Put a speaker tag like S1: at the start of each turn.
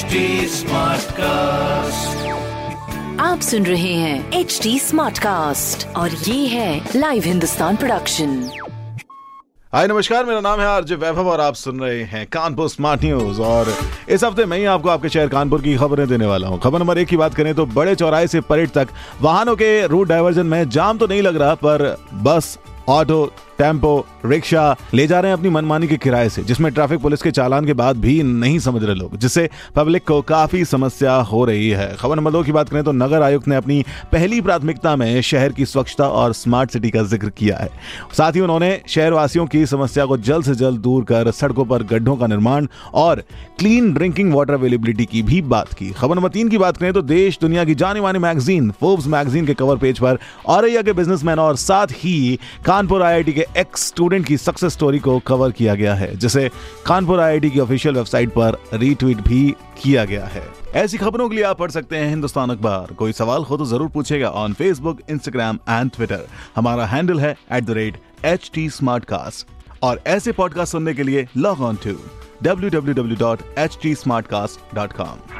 S1: HD Smartcast.
S2: आप सुन रहे हैं एच डी स्मार्ट कास्ट और ये है लाइव हिंदुस्तान प्रोडक्शन
S3: हाय नमस्कार मेरा नाम है आरजे वैभव और आप सुन रहे हैं कानपुर स्मार्ट न्यूज़ और इस हफ़्ते मैं ही आपको आपके शहर कानपुर की खबरें देने वाला हूँ। खबर नंबर एक की बात करें तो बड़े चौराहे से परेड तक वाहनों के रूट डाइवर्जन में जाम तो नहीं लग रहा पर बस ऑटो टेंपो, रिक्शा ले जा रहे हैं अपनी मनमानी के किराए से, जिसमें ट्रैफ़िक पुलिस के चालान के बाद भी नहीं समझ रहे लोग, जिससे पब्लिक को काफ़ी समस्या हो रही है। खबर नंबर दो की बात करें तो नगर आयुक्त ने अपनी पहली प्राथमिकता में शहर की स्वच्छता और स्मार्ट सिटी का ज़िक्र किया है। साथ ही उन्होंने शहरवासियों की समस्या को जल्द से जल्द दूर कर, सड़कों पर गड्ढों का निर्माण और क्लीन ड्रिंकिंग वाटर अवेलेबिलिटी की भी बात की। खबर नंबर तीन की बात करें तो देश दुनिया की जानी मानी मैगजीन फोर्ब्स मैगजीन के कवर पेज पर, औरैया के बिजनेसमैन और साथ ही कानपुर आईआईटी के एक्स स्टूडेंट की सक्सेस स्टोरी को कवर किया गया है, जिसे कानपुर आईआईटी की ऑफिशियल वेबसाइट पर रीट्वीट भी किया गया है। ऐसी खबरों के लिए आप पढ़ सकते हैं हिंदुस्तान अखबार। कोई सवाल हो तो ज़रूर पूछेगा on Facebook Instagram and Twitter हमारा हैंडल है एट और ऐसे पॉडकास्ट सुनने के लिए लॉग ऑन टू www.htsmartcast.com